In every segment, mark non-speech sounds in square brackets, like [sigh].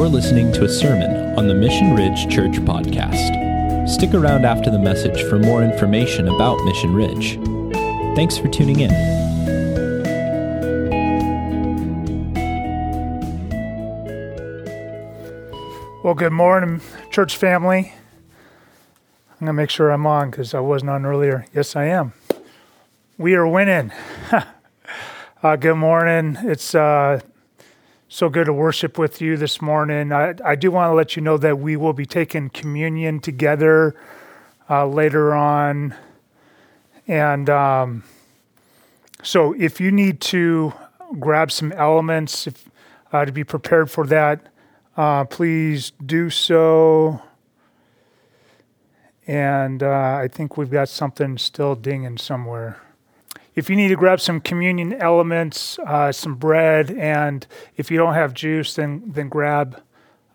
You're listening to a sermon on the Mission Ridge Church podcast. Stick around after the message for more information about Mission Ridge. Thanks for tuning in. Well, good morning, church family. I'm going to make sure I'm on because I wasn't on earlier. Yes, I am. We are winning. [laughs] uh, good morning. It's uh, so good to worship with you this morning. I, I do want to let you know that we will be taking communion together uh, later on. And um, so if you need to grab some elements if, uh, to be prepared for that, uh, please do so. And uh, I think we've got something still dinging somewhere if you need to grab some communion elements, uh, some bread, and if you don't have juice, then then grab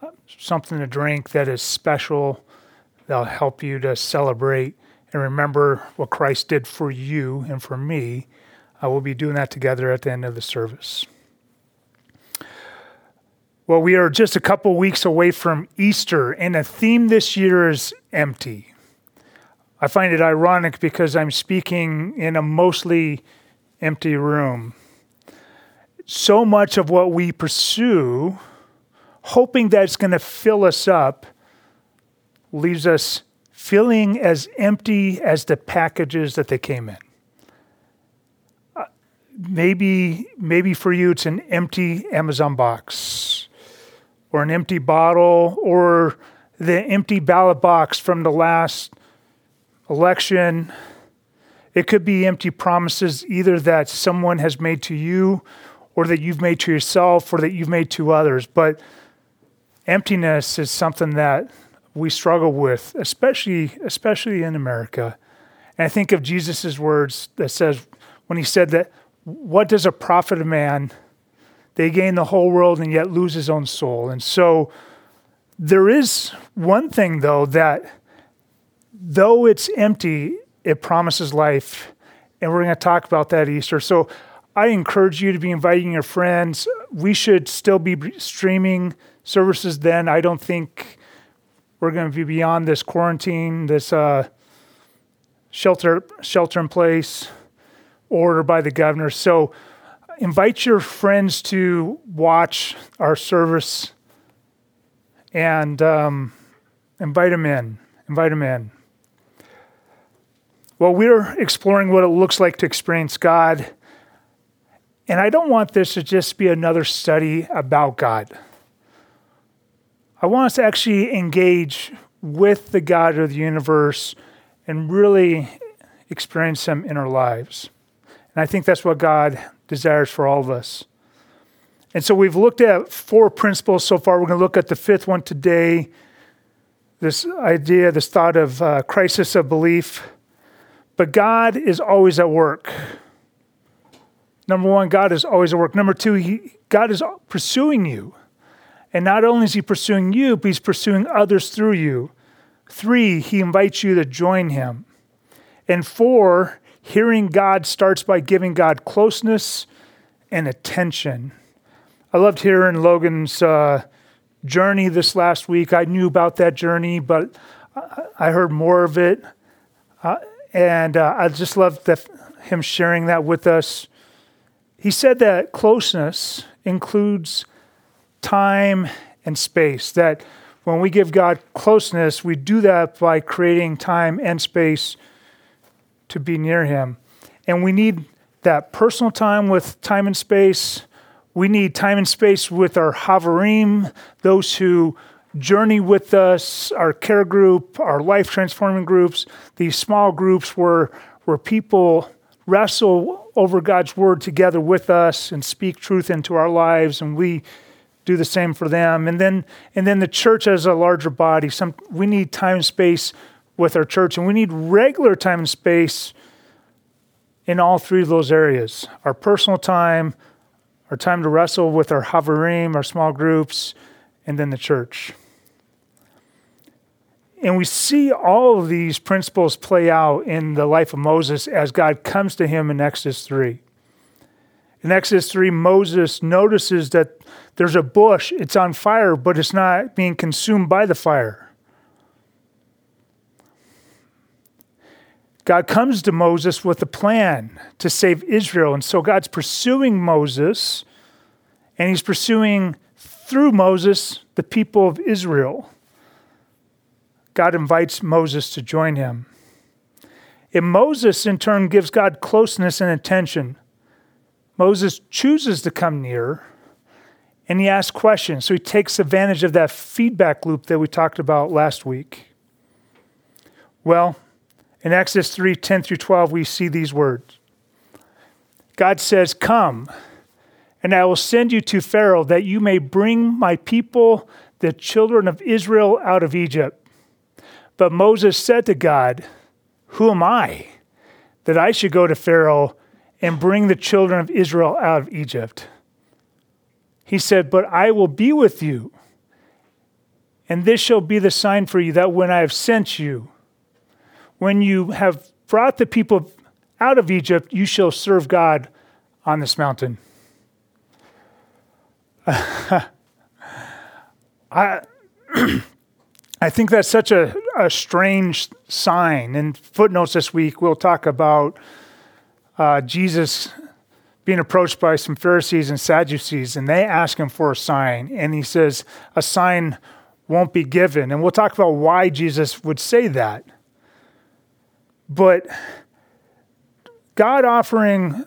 uh, something to drink that is special. That'll help you to celebrate and remember what Christ did for you and for me. Uh, we'll be doing that together at the end of the service. Well, we are just a couple weeks away from Easter, and the theme this year is empty. I find it ironic because I'm speaking in a mostly empty room. So much of what we pursue, hoping that it's going to fill us up, leaves us feeling as empty as the packages that they came in. Uh, maybe, maybe for you, it's an empty Amazon box, or an empty bottle, or the empty ballot box from the last election. It could be empty promises, either that someone has made to you, or that you've made to yourself, or that you've made to others. But emptiness is something that we struggle with, especially especially in America. And I think of Jesus' words that says when he said that, "What does a profit a man? They gain the whole world and yet lose his own soul." And so, there is one thing though that though it's empty, it promises life. And we're going to talk about that Easter. So I encourage you to be inviting your friends. We should still be streaming services then. I don't think we're going to be beyond this quarantine, this uh, shelter shelter in place order by the governor. So invite your friends to watch our service and um, invite them in. Invite them in. Well, we're exploring what it looks like to experience God. And I don't want this to just be another study about God. I want us to actually engage with the God of the universe and really experience Him in our lives. And I think that's what God desires for all of us. And so we've looked at four principles so far. We're going to look at the fifth one today this idea, this thought of uh, crisis of belief. But God is always at work. Number one, God is always at work. Number two, he, God is pursuing you. And not only is He pursuing you, but He's pursuing others through you. Three, He invites you to join Him. And four, hearing God starts by giving God closeness and attention. I loved hearing Logan's uh, journey this last week. I knew about that journey, but I heard more of it. Uh, and uh, I just love that him sharing that with us. He said that closeness includes time and space, that when we give God closeness, we do that by creating time and space to be near Him. And we need that personal time with time and space. We need time and space with our Havarim, those who journey with us, our care group, our life transforming groups, these small groups where, where people wrestle over God's word together with us and speak truth into our lives, and we do the same for them. And then, and then the church as a larger body, some, we need time and space with our church, and we need regular time and space in all three of those areas our personal time, our time to wrestle with our Havarim, our small groups, and then the church. And we see all of these principles play out in the life of Moses as God comes to him in Exodus 3. In Exodus 3, Moses notices that there's a bush, it's on fire, but it's not being consumed by the fire. God comes to Moses with a plan to save Israel. And so God's pursuing Moses, and he's pursuing through Moses the people of Israel. God invites Moses to join him. And Moses, in turn, gives God closeness and attention. Moses chooses to come near and he asks questions. So he takes advantage of that feedback loop that we talked about last week. Well, in Exodus 3 10 through 12, we see these words God says, Come, and I will send you to Pharaoh that you may bring my people, the children of Israel, out of Egypt. But Moses said to God, Who am I that I should go to Pharaoh? and bring the children of Israel out of Egypt. He said, But I will be with you, and this shall be the sign for you that when I have sent you, when you have brought the people out of Egypt, you shall serve God on this mountain. [laughs] I, [clears throat] I think that's such a, a strange sign. In footnotes this week, we'll talk about uh, Jesus being approached by some Pharisees and Sadducees, and they ask him for a sign. And he says, A sign won't be given. And we'll talk about why Jesus would say that. But God offering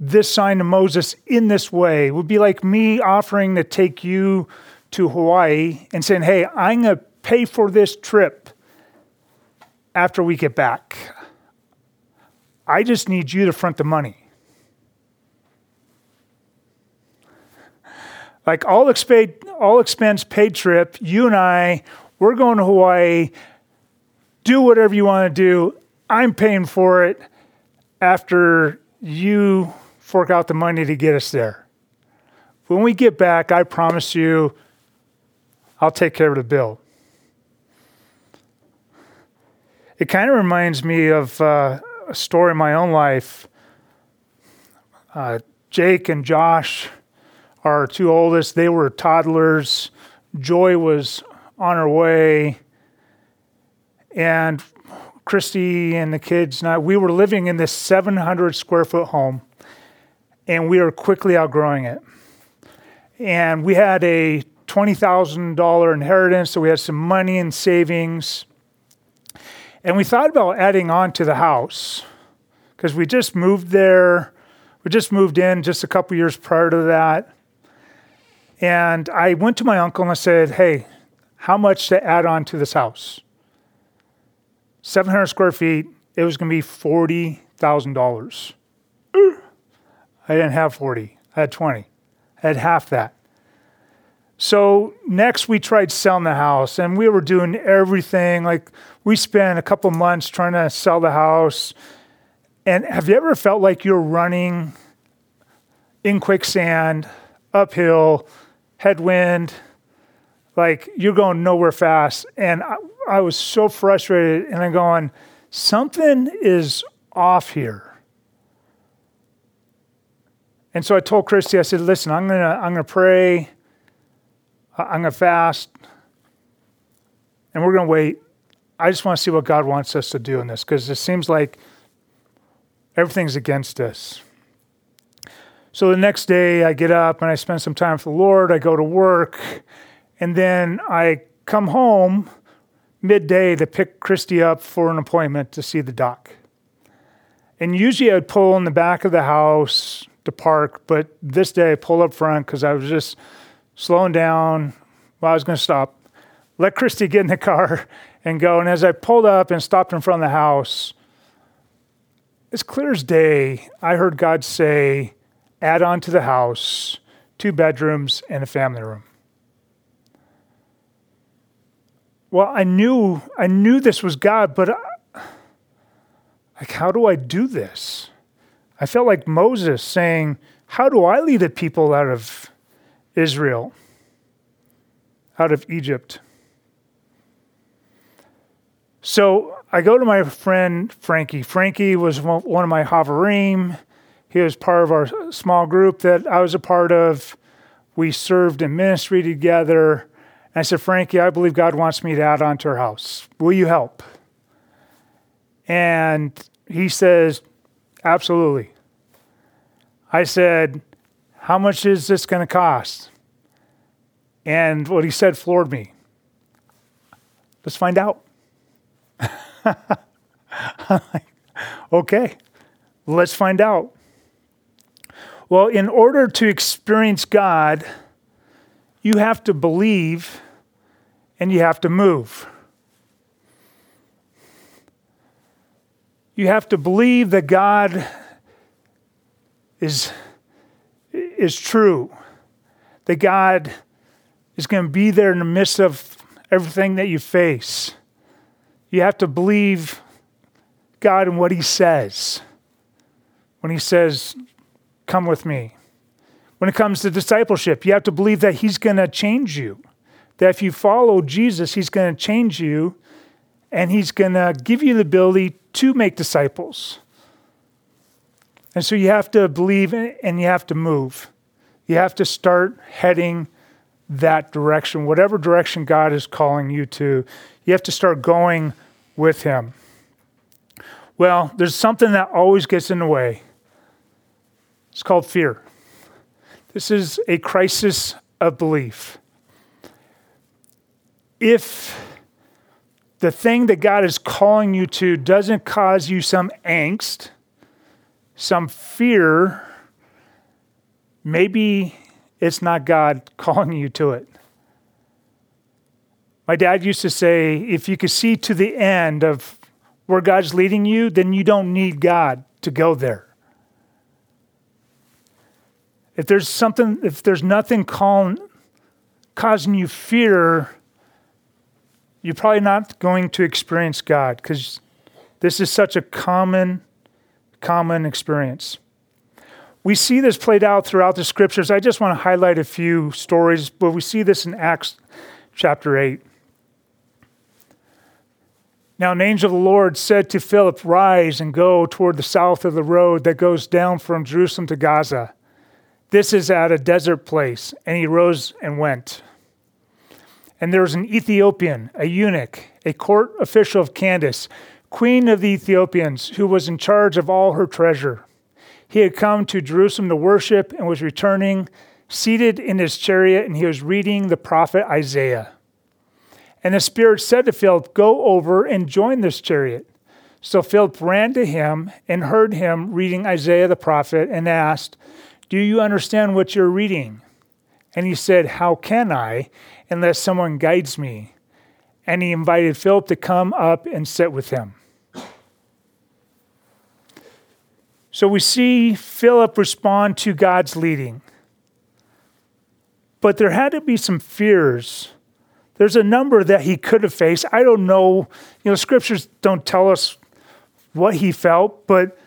this sign to Moses in this way would be like me offering to take you to Hawaii and saying, Hey, I'm going to pay for this trip after we get back. I just need you to front the money. Like all expense, all expense paid trip, you and I, we're going to Hawaii. Do whatever you want to do. I'm paying for it after you fork out the money to get us there. When we get back, I promise you, I'll take care of the bill. It kind of reminds me of uh, a story in my own life. Uh, Jake and Josh, our two oldest, they were toddlers. Joy was on her way. And Christy and the kids and I, we were living in this 700 square foot home, and we were quickly outgrowing it. And we had a $20,000 inheritance, so we had some money and savings. And we thought about adding on to the house because we just moved there. We just moved in just a couple years prior to that. And I went to my uncle and I said, Hey, how much to add on to this house? 700 square feet. It was going to be $40,000. I didn't have 40. I had 20. I had half that. So next we tried selling the house and we were doing everything. Like we spent a couple months trying to sell the house. And have you ever felt like you're running in quicksand, uphill, headwind, like you're going nowhere fast? And I, I was so frustrated and I'm going, something is off here. And so I told Christy, I said, listen, I'm gonna I'm gonna pray I'm going to fast and we're going to wait. I just want to see what God wants us to do in this because it seems like everything's against us. So the next day, I get up and I spend some time with the Lord. I go to work, and then I come home midday to pick Christy up for an appointment to see the doc. And usually I'd pull in the back of the house to park, but this day I pulled up front because I was just slowing down. Well, I was going to stop. Let Christy get in the car and go. And as I pulled up and stopped in front of the house, as clear as day, I heard God say, add on to the house two bedrooms and a family room. Well, I knew I knew this was God, but I, like how do I do this? I felt like Moses saying, "How do I lead a people out of Israel out of Egypt. So I go to my friend Frankie. Frankie was one of my Havarim. He was part of our small group that I was a part of. We served in ministry together. And I said, Frankie, I believe God wants me to add on to our house. Will you help? And he says, Absolutely. I said, How much is this going to cost? And what he said floored me. Let's find out. [laughs] okay, let's find out. Well, in order to experience God, you have to believe and you have to move. You have to believe that God is, is true, that God is going to be there in the midst of everything that you face. You have to believe God and what He says. When He says, Come with me. When it comes to discipleship, you have to believe that He's going to change you. That if you follow Jesus, He's going to change you and He's going to give you the ability to make disciples. And so you have to believe and you have to move. You have to start heading that direction, whatever direction God is calling you to. You have to start going with Him. Well, there's something that always gets in the way. It's called fear. This is a crisis of belief. If the thing that God is calling you to doesn't cause you some angst, some fear, maybe it's not God [laughs] calling you to it. My dad used to say if you could see to the end of where God's leading you, then you don't need God to go there. If there's something, if there's nothing calling, causing you fear, you're probably not going to experience God because this is such a common, common experience. We see this played out throughout the scriptures. I just want to highlight a few stories, but we see this in Acts chapter 8. Now, an angel of the Lord said to Philip, Rise and go toward the south of the road that goes down from Jerusalem to Gaza. This is at a desert place. And he rose and went. And there was an Ethiopian, a eunuch, a court official of Candace, queen of the Ethiopians, who was in charge of all her treasure. He had come to Jerusalem to worship and was returning, seated in his chariot, and he was reading the prophet Isaiah. And the Spirit said to Philip, Go over and join this chariot. So Philip ran to him and heard him reading Isaiah the prophet and asked, Do you understand what you're reading? And he said, How can I unless someone guides me? And he invited Philip to come up and sit with him. So we see Philip respond to God's leading. But there had to be some fears there's a number that he could have faced. I don't know. You know, scriptures don't tell us what he felt, but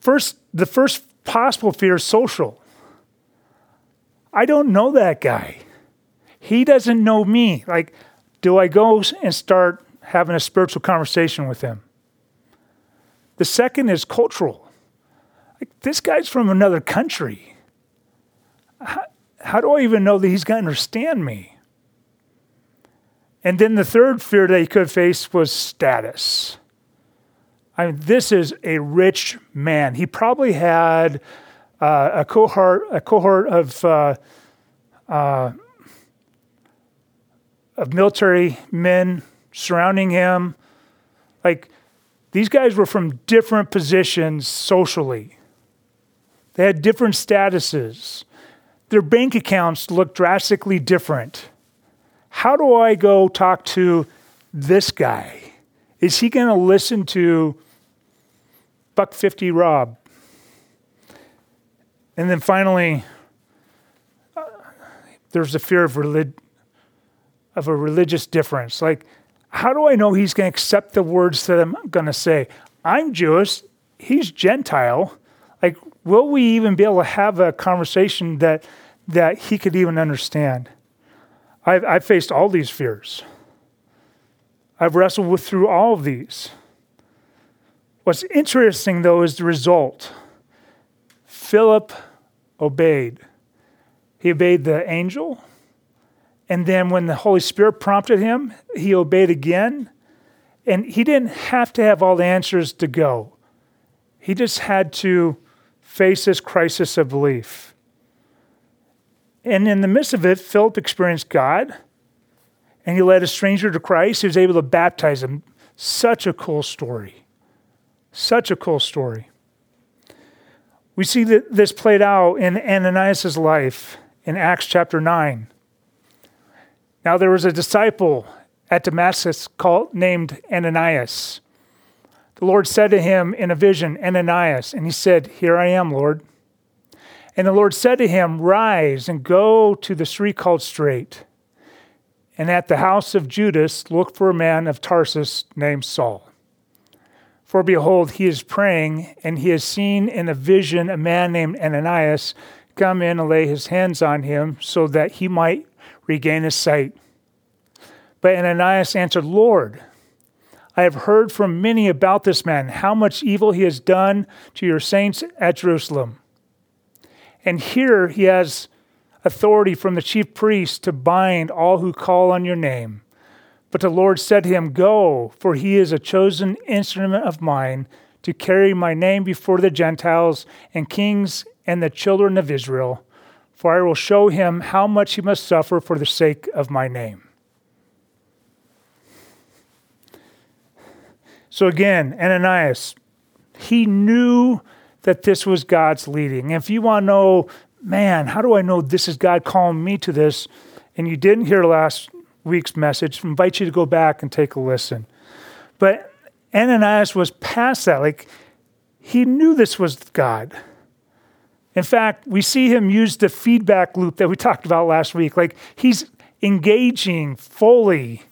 first, the first possible fear is social. I don't know that guy. He doesn't know me. Like, do I go and start having a spiritual conversation with him? The second is cultural. Like, this guy's from another country. How, how do I even know that he's going to understand me? And then the third fear that he could face was status. I mean, this is a rich man. He probably had uh, a cohort, a cohort of uh, uh, of military men surrounding him. Like these guys were from different positions socially. They had different statuses. Their bank accounts looked drastically different how do I go talk to this guy? Is he going to listen to Buck 50 Rob? And then finally, uh, there's a fear of, relig- of a religious difference. Like, how do I know he's going to accept the words that I'm going to say? I'm Jewish, he's Gentile. Like, will we even be able to have a conversation that, that he could even understand? I've, I've faced all these fears. I've wrestled with through all of these. What's interesting, though, is the result. Philip obeyed. He obeyed the angel. And then when the Holy Spirit prompted him, he obeyed again. And he didn't have to have all the answers to go. He just had to face this crisis of belief. And in the midst of it, Philip experienced God and he led a stranger to Christ. He was able to baptize him. Such a cool story. Such a cool story. We see that this played out in Ananias' life in Acts chapter 9. Now, there was a disciple at Damascus called, named Ananias. The Lord said to him in a vision, Ananias, and he said, Here I am, Lord. And the Lord said to him, Rise and go to the street called Straight, and at the house of Judas look for a man of Tarsus named Saul. For behold, he is praying, and he has seen in a vision a man named Ananias come in and lay his hands on him so that he might regain his sight. But Ananias answered, Lord, I have heard from many about this man, how much evil he has done to your saints at Jerusalem. And here he has authority from the chief priest to bind all who call on your name. But the Lord said to him, Go, for he is a chosen instrument of mine to carry my name before the Gentiles and kings and the children of Israel, for I will show him how much he must suffer for the sake of my name. So again, Ananias, he knew that this was God's leading. If you want to know, man, how do I know this is God calling me to this? And you didn't hear last week's message. I invite you to go back and take a listen. But Ananias was past that. Like, he knew this was God. In fact, we see him use the feedback loop that we talked about last week. Like, he's engaging fully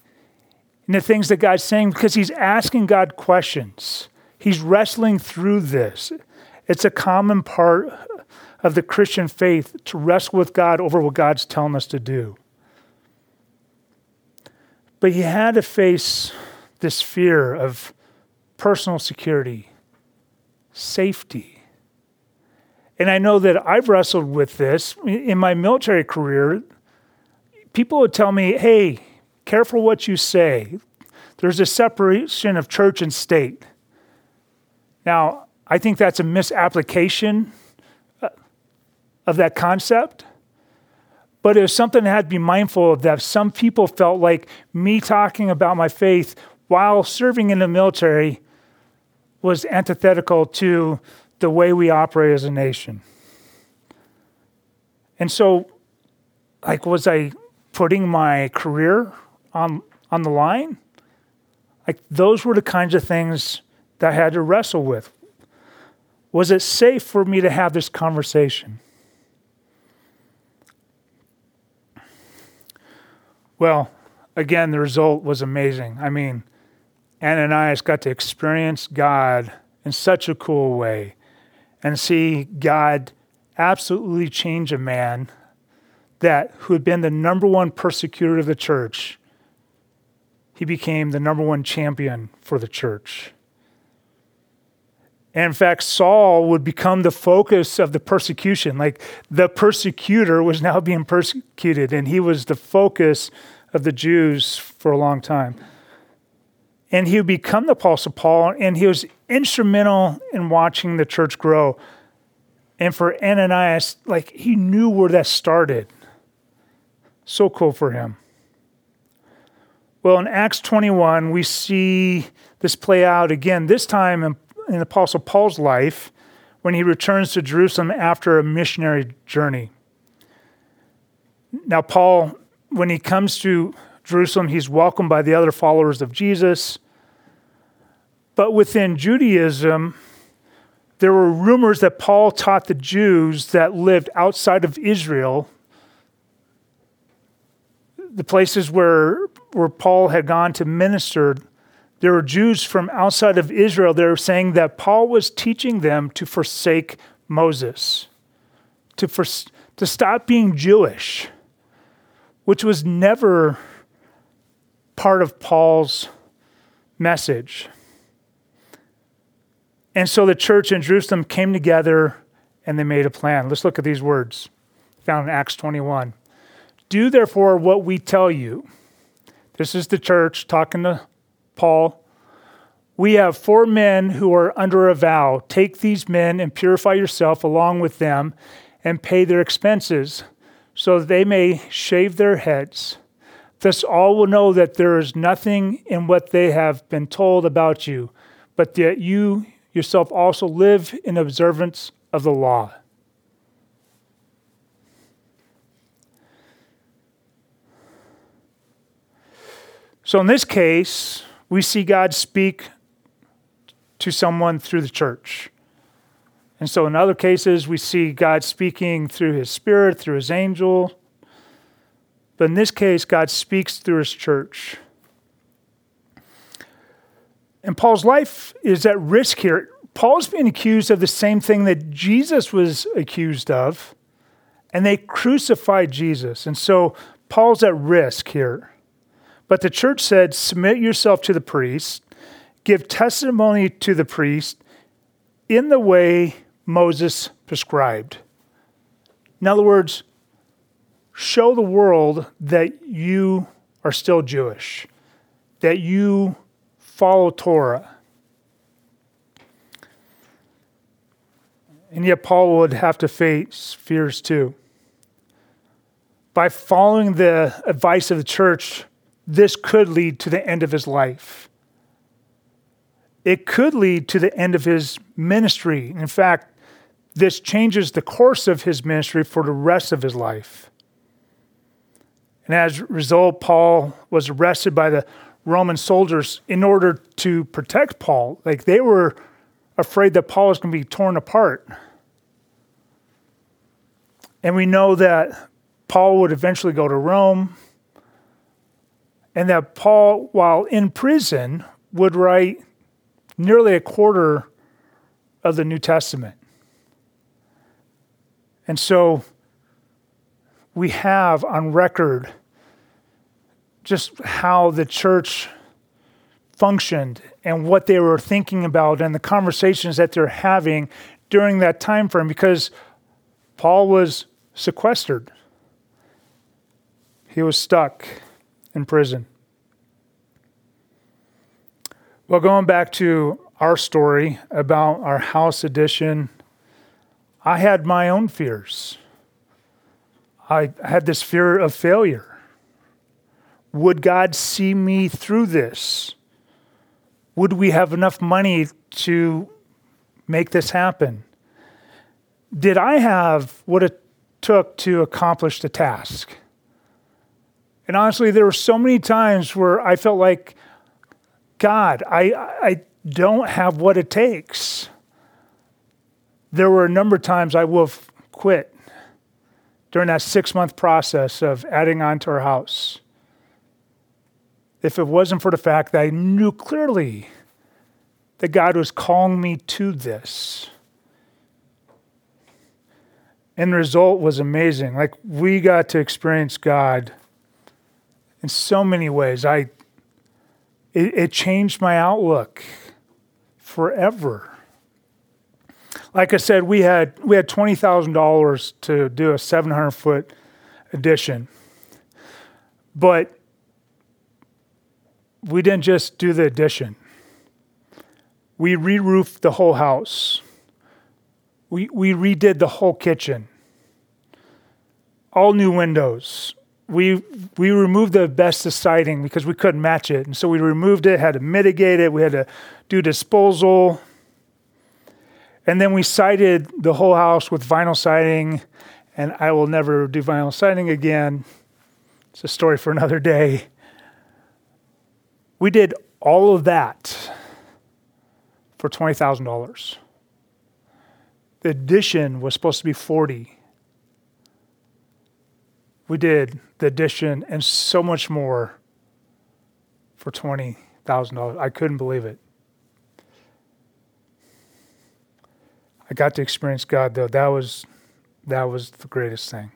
in the things that God's saying because he's asking God questions. He's wrestling through this. It's a common part of the Christian faith to wrestle with God over what God's telling us to do. But he had to face this fear of personal security, safety. And I know that I've wrestled with this in my military career. People would tell me, hey, careful what you say. There's a separation of church and state. Now, I think that's a misapplication uh, of that concept. But it was something I had to be mindful of that some people felt like me talking about my faith while serving in the military was antithetical to the way we operate as a nation. And so, like, was I putting my career on, on the line? Like, those were the kinds of things that I had to wrestle with. Was it safe for me to have this conversation? Well, again, the result was amazing. I mean, Ananias got to experience God in such a cool way and see God absolutely change a man that who had been the number one persecutor of the church. He became the number one champion for the church. And in fact, Saul would become the focus of the persecution. Like the persecutor was now being persecuted, and he was the focus of the Jews for a long time. And he would become the Apostle Paul, and he was instrumental in watching the church grow. And for Ananias, like he knew where that started. So cool for him. Well, in Acts 21, we see this play out again, this time in in Apostle Paul's life when he returns to Jerusalem after a missionary journey. Now, Paul, when he comes to Jerusalem, he's welcomed by the other followers of Jesus. But within Judaism, there were rumors that Paul taught the Jews that lived outside of Israel, the places where, where Paul had gone to minister, there were Jews from outside of Israel that were saying that Paul was teaching them to forsake Moses, to, for, to stop being Jewish, which was never part of Paul's message. And so the church in Jerusalem came together and they made a plan. Let's look at these words found in Acts 21. Do therefore what we tell you. This is the church talking to Paul. We have four men who are under a vow. Take these men and purify yourself along with them and pay their expenses, so that they may shave their heads. Thus, all will know that there is nothing in what they have been told about you, but that you yourself also live in observance of the law. So, in this case, we see God speak to someone through the church. And so, in other cases, we see God speaking through his spirit, through his angel. But in this case, God speaks through his church. And Paul's life is at risk here. Paul's being accused of the same thing that Jesus was accused of, and they crucified Jesus. And so Paul's at risk here. But the church said, Submit yourself to the priest, give testimony to the priest in the way Moses prescribed. In other words, show the world that you are still Jewish, that you follow Torah. And yet, Paul would have to face fears too. By following the advice of the church, this could lead to the end of his life. It could lead to the end of his ministry. In fact, this changes the course of his ministry for the rest of his life. And as a result, Paul was arrested by the Roman soldiers in order to protect Paul. Like they were afraid that Paul was going to be torn apart. And we know that Paul would eventually go to Rome, and that Paul, while in prison, would write nearly a quarter of the New Testament. And so we have on record just how the church functioned and what they were thinking about and the conversations that they're having during that time frame because Paul was sequestered. He was stuck in prison. Well, going back to our story about our house addition I had my own fears. I had this fear of failure. Would God see me through this? Would we have enough money to make this happen? Did I have what it took to accomplish the task? And honestly, there were so many times where I felt like, God, I, I don't have what it takes there were a number of times I would have quit during that six month process of adding on to our house. If it wasn't for the fact that I knew clearly that God was calling me to this. And the result was amazing. Like we got to experience God in so many ways. I it, it changed my outlook forever like I said, we had we had twenty thousand dollars to do a seven hundred foot addition, but we didn't just do the addition. We re-roofed the whole house. We we redid the whole kitchen. All new windows. We we removed the asbestos siding because we couldn't match it, and so we removed it. Had to mitigate it. We had to do disposal and then we sided the whole house with vinyl siding, and I will never do vinyl siding again. It's a story for another day. We did all of that for $20,000. The addition was supposed to be 40. We did the addition and so much more for $20,000. I couldn't believe it. I got to experience God though. That was that was the greatest thing.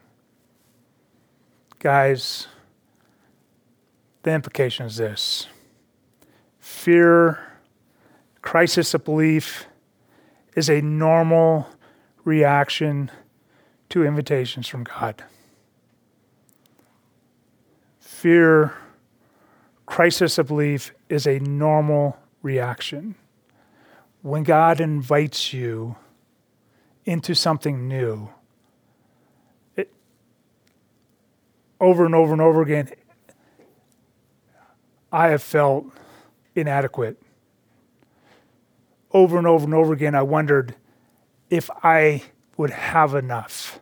Guys, the implication is this. Fear, crisis of belief is a normal reaction to invitations from God. Fear, crisis of belief is a normal reaction. When God invites you into something new, it, over and over and over again, I have felt inadequate. Over and over and over again, I wondered if I would have enough.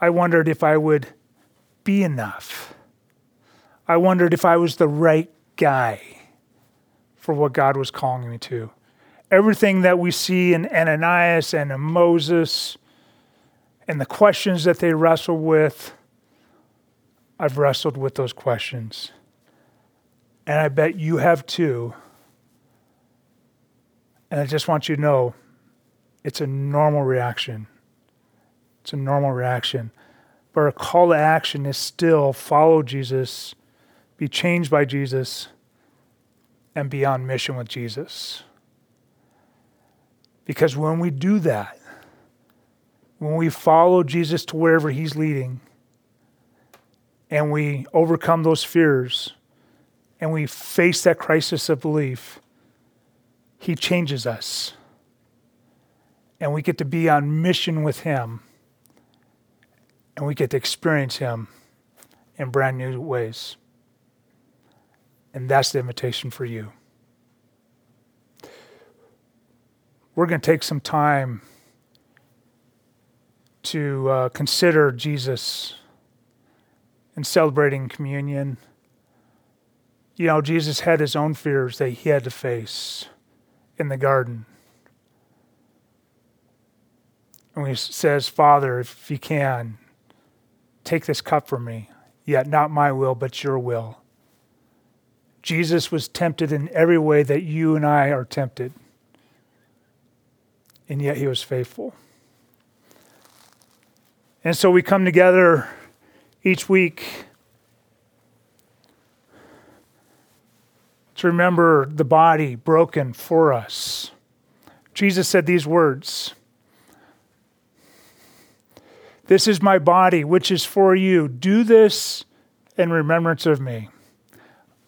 I wondered if I would be enough. I wondered if I was the right guy for what God was calling me to. Everything that we see in Ananias and in Moses and the questions that they wrestle with, I've wrestled with those questions. And I bet you have too. And I just want you to know it's a normal reaction. It's a normal reaction. But our call to action is still follow Jesus, be changed by Jesus, and be on mission with Jesus. Because when we do that, when we follow Jesus to wherever he's leading, and we overcome those fears, and we face that crisis of belief, he changes us. And we get to be on mission with him. And we get to experience him in brand new ways. And that's the invitation for you. We're going to take some time to uh, consider Jesus in celebrating communion. You know, Jesus had his own fears that he had to face in the garden. And he says, Father, if you can, take this cup from me, yet not my will, but your will. Jesus was tempted in every way that you and I are tempted, and yet he was faithful. And so we come together each week to remember the body broken for us. Jesus said these words This is my body, which is for you. Do this in remembrance of me.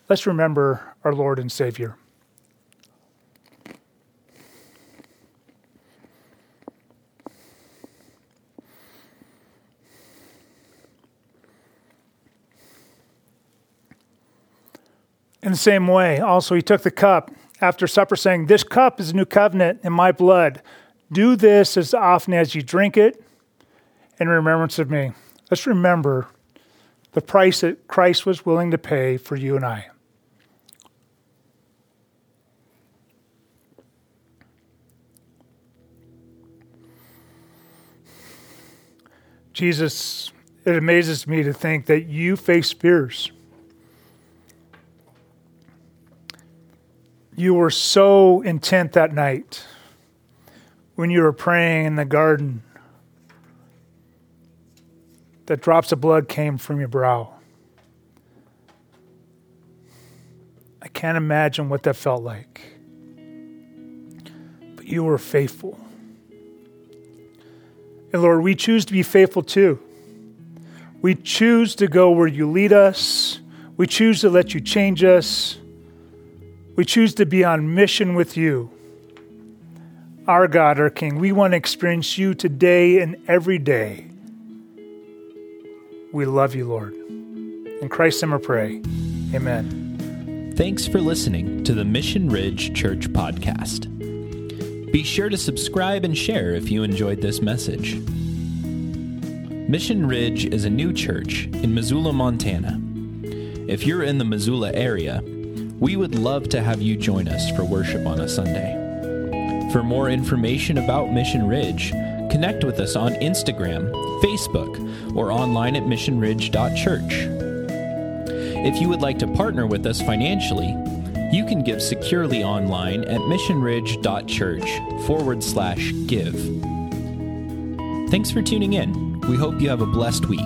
Let's remember our Lord and Savior. In the same way, also, he took the cup after supper, saying, This cup is a new covenant in my blood. Do this as often as you drink it in remembrance of me. Let's remember the price that Christ was willing to pay for you and I. Jesus, it amazes me to think that you face fears. You were so intent that night when you were praying in the garden that drops of blood came from your brow. I can't imagine what that felt like. But you were faithful. And Lord, we choose to be faithful too. We choose to go where you lead us. We choose to let you change us. We choose to be on mission with you. Our God, our King, we want to experience you today and every day. We love you, Lord. In Christ's name I pray. Amen. Thanks for listening to the Mission Ridge Church Podcast. Be sure to subscribe and share if you enjoyed this message. Mission Ridge is a new church in Missoula, Montana. If you're in the Missoula area, we would love to have you join us for worship on a Sunday. For more information about Mission Ridge, connect with us on Instagram, Facebook, or online at missionridge.church. If you would like to partner with us financially, you can give securely online at missionridge.church forward slash give. Thanks for tuning in. We hope you have a blessed week.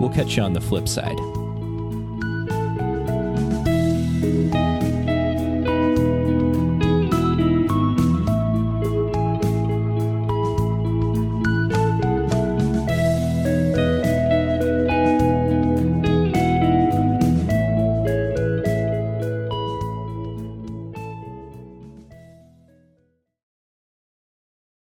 We'll catch you on the flip side.